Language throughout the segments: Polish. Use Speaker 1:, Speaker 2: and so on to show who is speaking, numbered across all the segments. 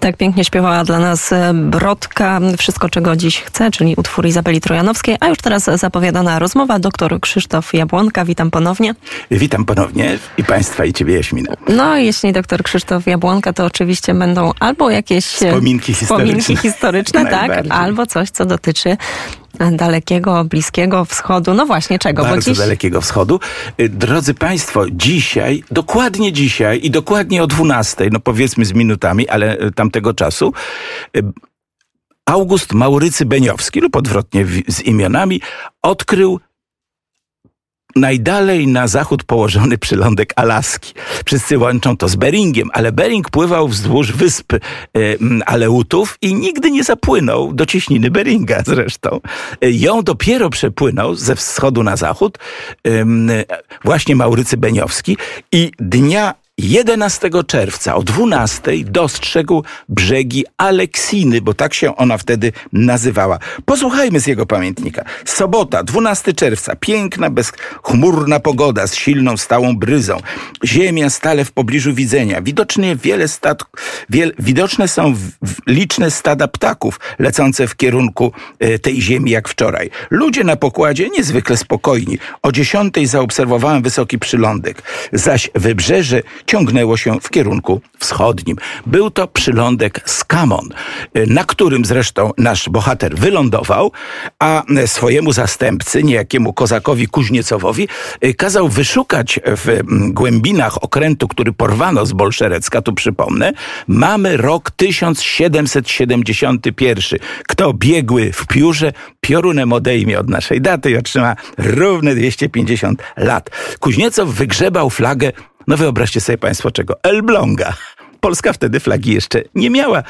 Speaker 1: Tak pięknie śpiewała dla nas e, Brodka, Wszystko czego dziś chce, czyli utwór Izabeli Trojanowskiej, a już teraz zapowiadana rozmowa. Doktor Krzysztof Jabłonka, witam ponownie.
Speaker 2: Witam ponownie i Państwa i Ciebie Jaśmina.
Speaker 1: No jeśli doktor Krzysztof Jabłonka, to oczywiście będą albo jakieś
Speaker 2: wspominki historyczne,
Speaker 1: wspominki historyczne tak, albo coś, co dotyczy dalekiego, bliskiego wschodu. No właśnie, czego?
Speaker 2: Bardzo
Speaker 1: Bo dziś...
Speaker 2: dalekiego wschodu. Y, drodzy Państwo, dzisiaj, dokładnie dzisiaj i dokładnie o 12, no powiedzmy z minutami, ale y, tamtego czasu, y, August Maurycy Beniowski, lub odwrotnie z imionami, odkrył najdalej na zachód położony przylądek Alaski. Wszyscy łączą to z Beringiem, ale Bering pływał wzdłuż wysp e, Aleutów i nigdy nie zapłynął do cieśniny Beringa zresztą. E, ją dopiero przepłynął ze wschodu na zachód właśnie Maurycy Beniowski i dnia 11 czerwca o 12 dostrzegł brzegi Aleksiny, bo tak się ona wtedy nazywała. Posłuchajmy z jego pamiętnika. Sobota, 12 czerwca, piękna, bezchmurna pogoda z silną, stałą bryzą. Ziemia stale w pobliżu widzenia. Widocznie wiele stad, wiel, widoczne są w, liczne stada ptaków lecące w kierunku e, tej ziemi jak wczoraj. Ludzie na pokładzie niezwykle spokojni. O 10 zaobserwowałem wysoki przylądek, zaś wybrzeże ciągnęło się w kierunku wschodnim. Był to przylądek Skamon, na którym zresztą nasz bohater wylądował, a swojemu zastępcy, niejakiemu kozakowi Kuźniecowowi, kazał wyszukać w głębinach okrętu, który porwano z Bolszerecka, tu przypomnę, mamy rok 1771. Kto biegły w piórze, piorunem odejmie od naszej daty i otrzyma równe 250 lat. Kuźniecow wygrzebał flagę no wyobraźcie sobie Państwo czego? Elbląga. Polska wtedy flagi jeszcze nie miała, e,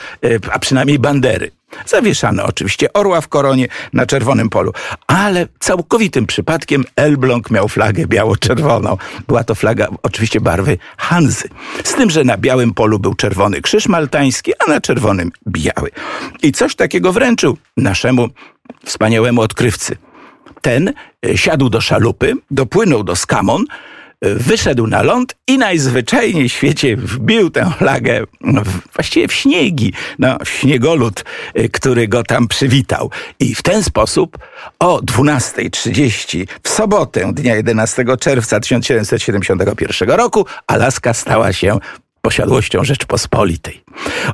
Speaker 2: a przynajmniej bandery. Zawieszano oczywiście orła w koronie na czerwonym polu, ale całkowitym przypadkiem Elbląg miał flagę biało-czerwoną. Była to flaga oczywiście barwy Hanzy. Z tym, że na białym polu był czerwony krzyż maltański, a na czerwonym biały. I coś takiego wręczył naszemu wspaniałemu odkrywcy. Ten e, siadł do szalupy, dopłynął do Skamon, wyszedł na ląd i najzwyczajniej w świecie wbił tę flagę w, właściwie w śniegi, no, śniegolud, y, który go tam przywitał. I w ten sposób o 12.30 w sobotę, dnia 11 czerwca 1771 roku, Alaska stała się posiadłością Rzeczpospolitej.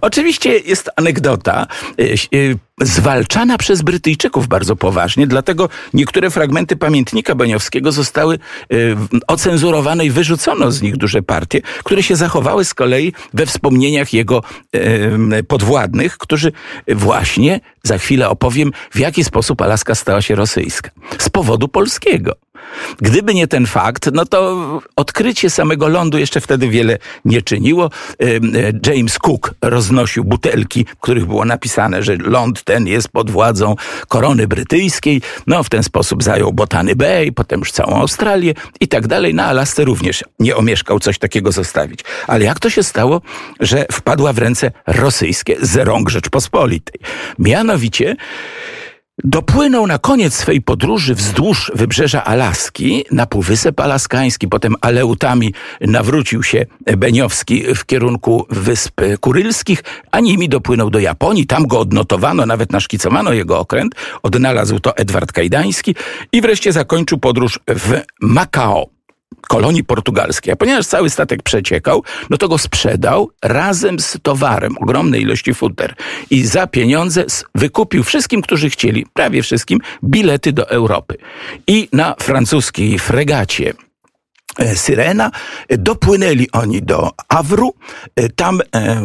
Speaker 2: Oczywiście jest anegdota y, y, zwalczana przez Brytyjczyków bardzo poważnie, dlatego niektóre fragmenty pamiętnika Beniowskiego zostały y, ocenzurowane i wyrzucono z nich duże partie, które się zachowały z kolei we wspomnieniach jego podwładnych, którzy właśnie za chwilę opowiem, w jaki sposób Alaska stała się rosyjska. Z powodu polskiego. Gdyby nie ten fakt, no to odkrycie samego lądu jeszcze wtedy wiele nie czyniło. James Cook roznosił butelki, w których było napisane, że ląd ten jest pod władzą korony brytyjskiej. No, w ten sposób zajął Botany Bay, potem już całą Australię i tak dalej. Na Alasce również nie omieszkał coś takiego zostawić. Ale jak to się stało, że wpadła w ręce rosyjskie z rąk Rzeczpospolitej? Mianowicie Dopłynął na koniec swej podróży wzdłuż wybrzeża Alaski na Półwysep Alaskański, potem Aleutami nawrócił się Beniowski w kierunku Wysp Kurylskich, a nimi dopłynął do Japonii. Tam go odnotowano, nawet naszkicowano jego okręt. Odnalazł to Edward Kajdański i wreszcie zakończył podróż w Macao kolonii portugalskiej. A ponieważ cały statek przeciekał, no to go sprzedał razem z towarem, ogromnej ilości futer. I za pieniądze wykupił wszystkim, którzy chcieli, prawie wszystkim, bilety do Europy. I na francuskiej fregacie Syrena. Dopłynęli oni do Awru. E, tam e,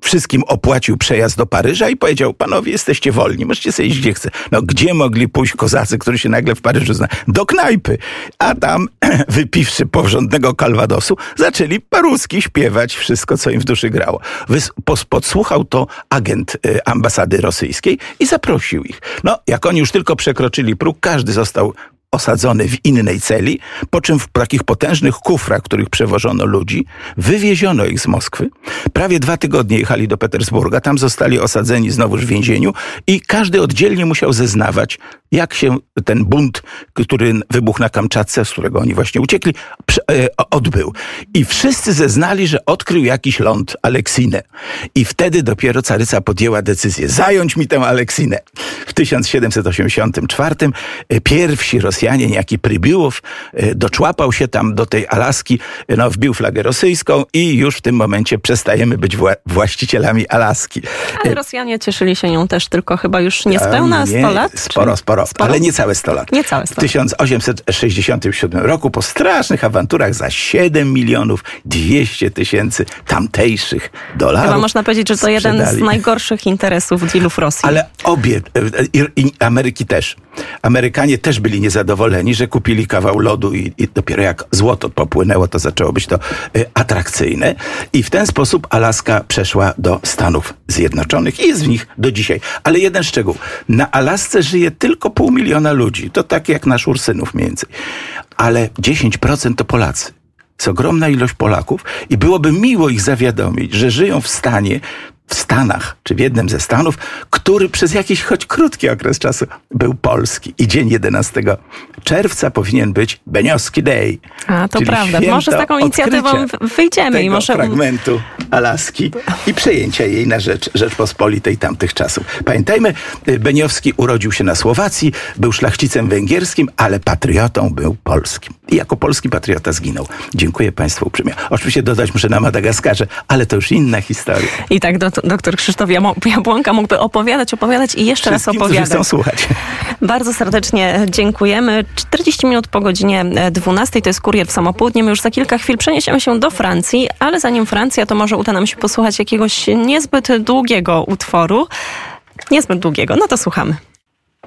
Speaker 2: wszystkim opłacił przejazd do Paryża i powiedział, panowie, jesteście wolni, możecie sobie iść gdzie chce. No gdzie mogli pójść kozacy, którzy się nagle w Paryżu znają? Do knajpy. A tam, wypiwszy porządnego kalwadosu, zaczęli paruski śpiewać wszystko, co im w duszy grało. Podsłuchał to agent e, ambasady rosyjskiej i zaprosił ich. No, jak oni już tylko przekroczyli próg, każdy został osadzony w innej celi, po czym w takich potężnych kufrach, których przewożono ludzi, wywieziono ich z Moskwy. Prawie dwa tygodnie jechali do Petersburga, tam zostali osadzeni znowuż w więzieniu i każdy oddzielnie musiał zeznawać, jak się ten bunt, który wybuchł na Kamczatce, z którego oni właśnie uciekli, e, odbył. I wszyscy zeznali, że odkrył jakiś ląd, Aleksinę. I wtedy dopiero caryca podjęła decyzję, zająć mi tę Aleksinę. W 1784 e, pierwsi Rosjanie, niejaki Prybiłow, e, doczłapał się tam do tej Alaski, no, wbił flagę rosyjską i już w tym momencie przestajemy być wła właścicielami Alaski.
Speaker 1: Ale Rosjanie cieszyli się nią też tylko chyba już niespełna nie, 100 lat?
Speaker 2: Sporo, sporo, sporo, ale niecałe 100 lat.
Speaker 1: Niecałe 100
Speaker 2: lat. W 1867 roku po strasznych awanturach za 7 milionów 200 tysięcy tamtejszych dolarów.
Speaker 1: Chyba można powiedzieć, że to sprzedali. jeden z najgorszych interesów dealów Rosji.
Speaker 2: Ale obie, i, i Ameryki też. Amerykanie też byli niezadowoleni, że kupili kawał lodu i, i, dopiero jak złoto popłynęło, to zaczęło być to y, atrakcyjne. I w ten sposób Alaska przeszła do Stanów Zjednoczonych i jest w nich do dzisiaj. Ale jeden szczegół. Na Alasce żyje tylko pół miliona ludzi. To tak jak nasz Ursynów mniej więcej. Ale 10% to Polacy. Jest ogromna ilość Polaków i byłoby miło ich zawiadomić, że żyją w stanie, w Stanach, czy w jednym ze Stanów, który przez jakiś choć krótki okres czasu był polski. I dzień 11 czerwca powinien być Beniowski Day.
Speaker 1: A, to prawda. Może z taką inicjatywą wyjdziemy.
Speaker 2: i
Speaker 1: może...
Speaker 2: fragmentu Alaski i przejęcia jej na rzecz Rzeczpospolitej tamtych czasów. Pamiętajmy, Beniowski urodził się na Słowacji, był szlachcicem węgierskim, ale patriotą był polskim. I jako polski patriota zginął. Dziękuję Państwu uprzejmie. Oczywiście dodać muszę na Madagaskarze, ale to już inna historia.
Speaker 1: I tak do, doktor Krzysztof Jabłonka mógłby opowiadać, opowiadać i jeszcze raz opowiadać.
Speaker 2: chcą słuchać.
Speaker 1: Bardzo serdecznie dziękujemy. 40 minut po godzinie 12 to jest kurier w samopołudnie. My już za kilka chwil przeniesiemy się do Francji, ale zanim Francja, to może uda nam się posłuchać jakiegoś niezbyt długiego utworu. Niezbyt długiego, no to słuchamy.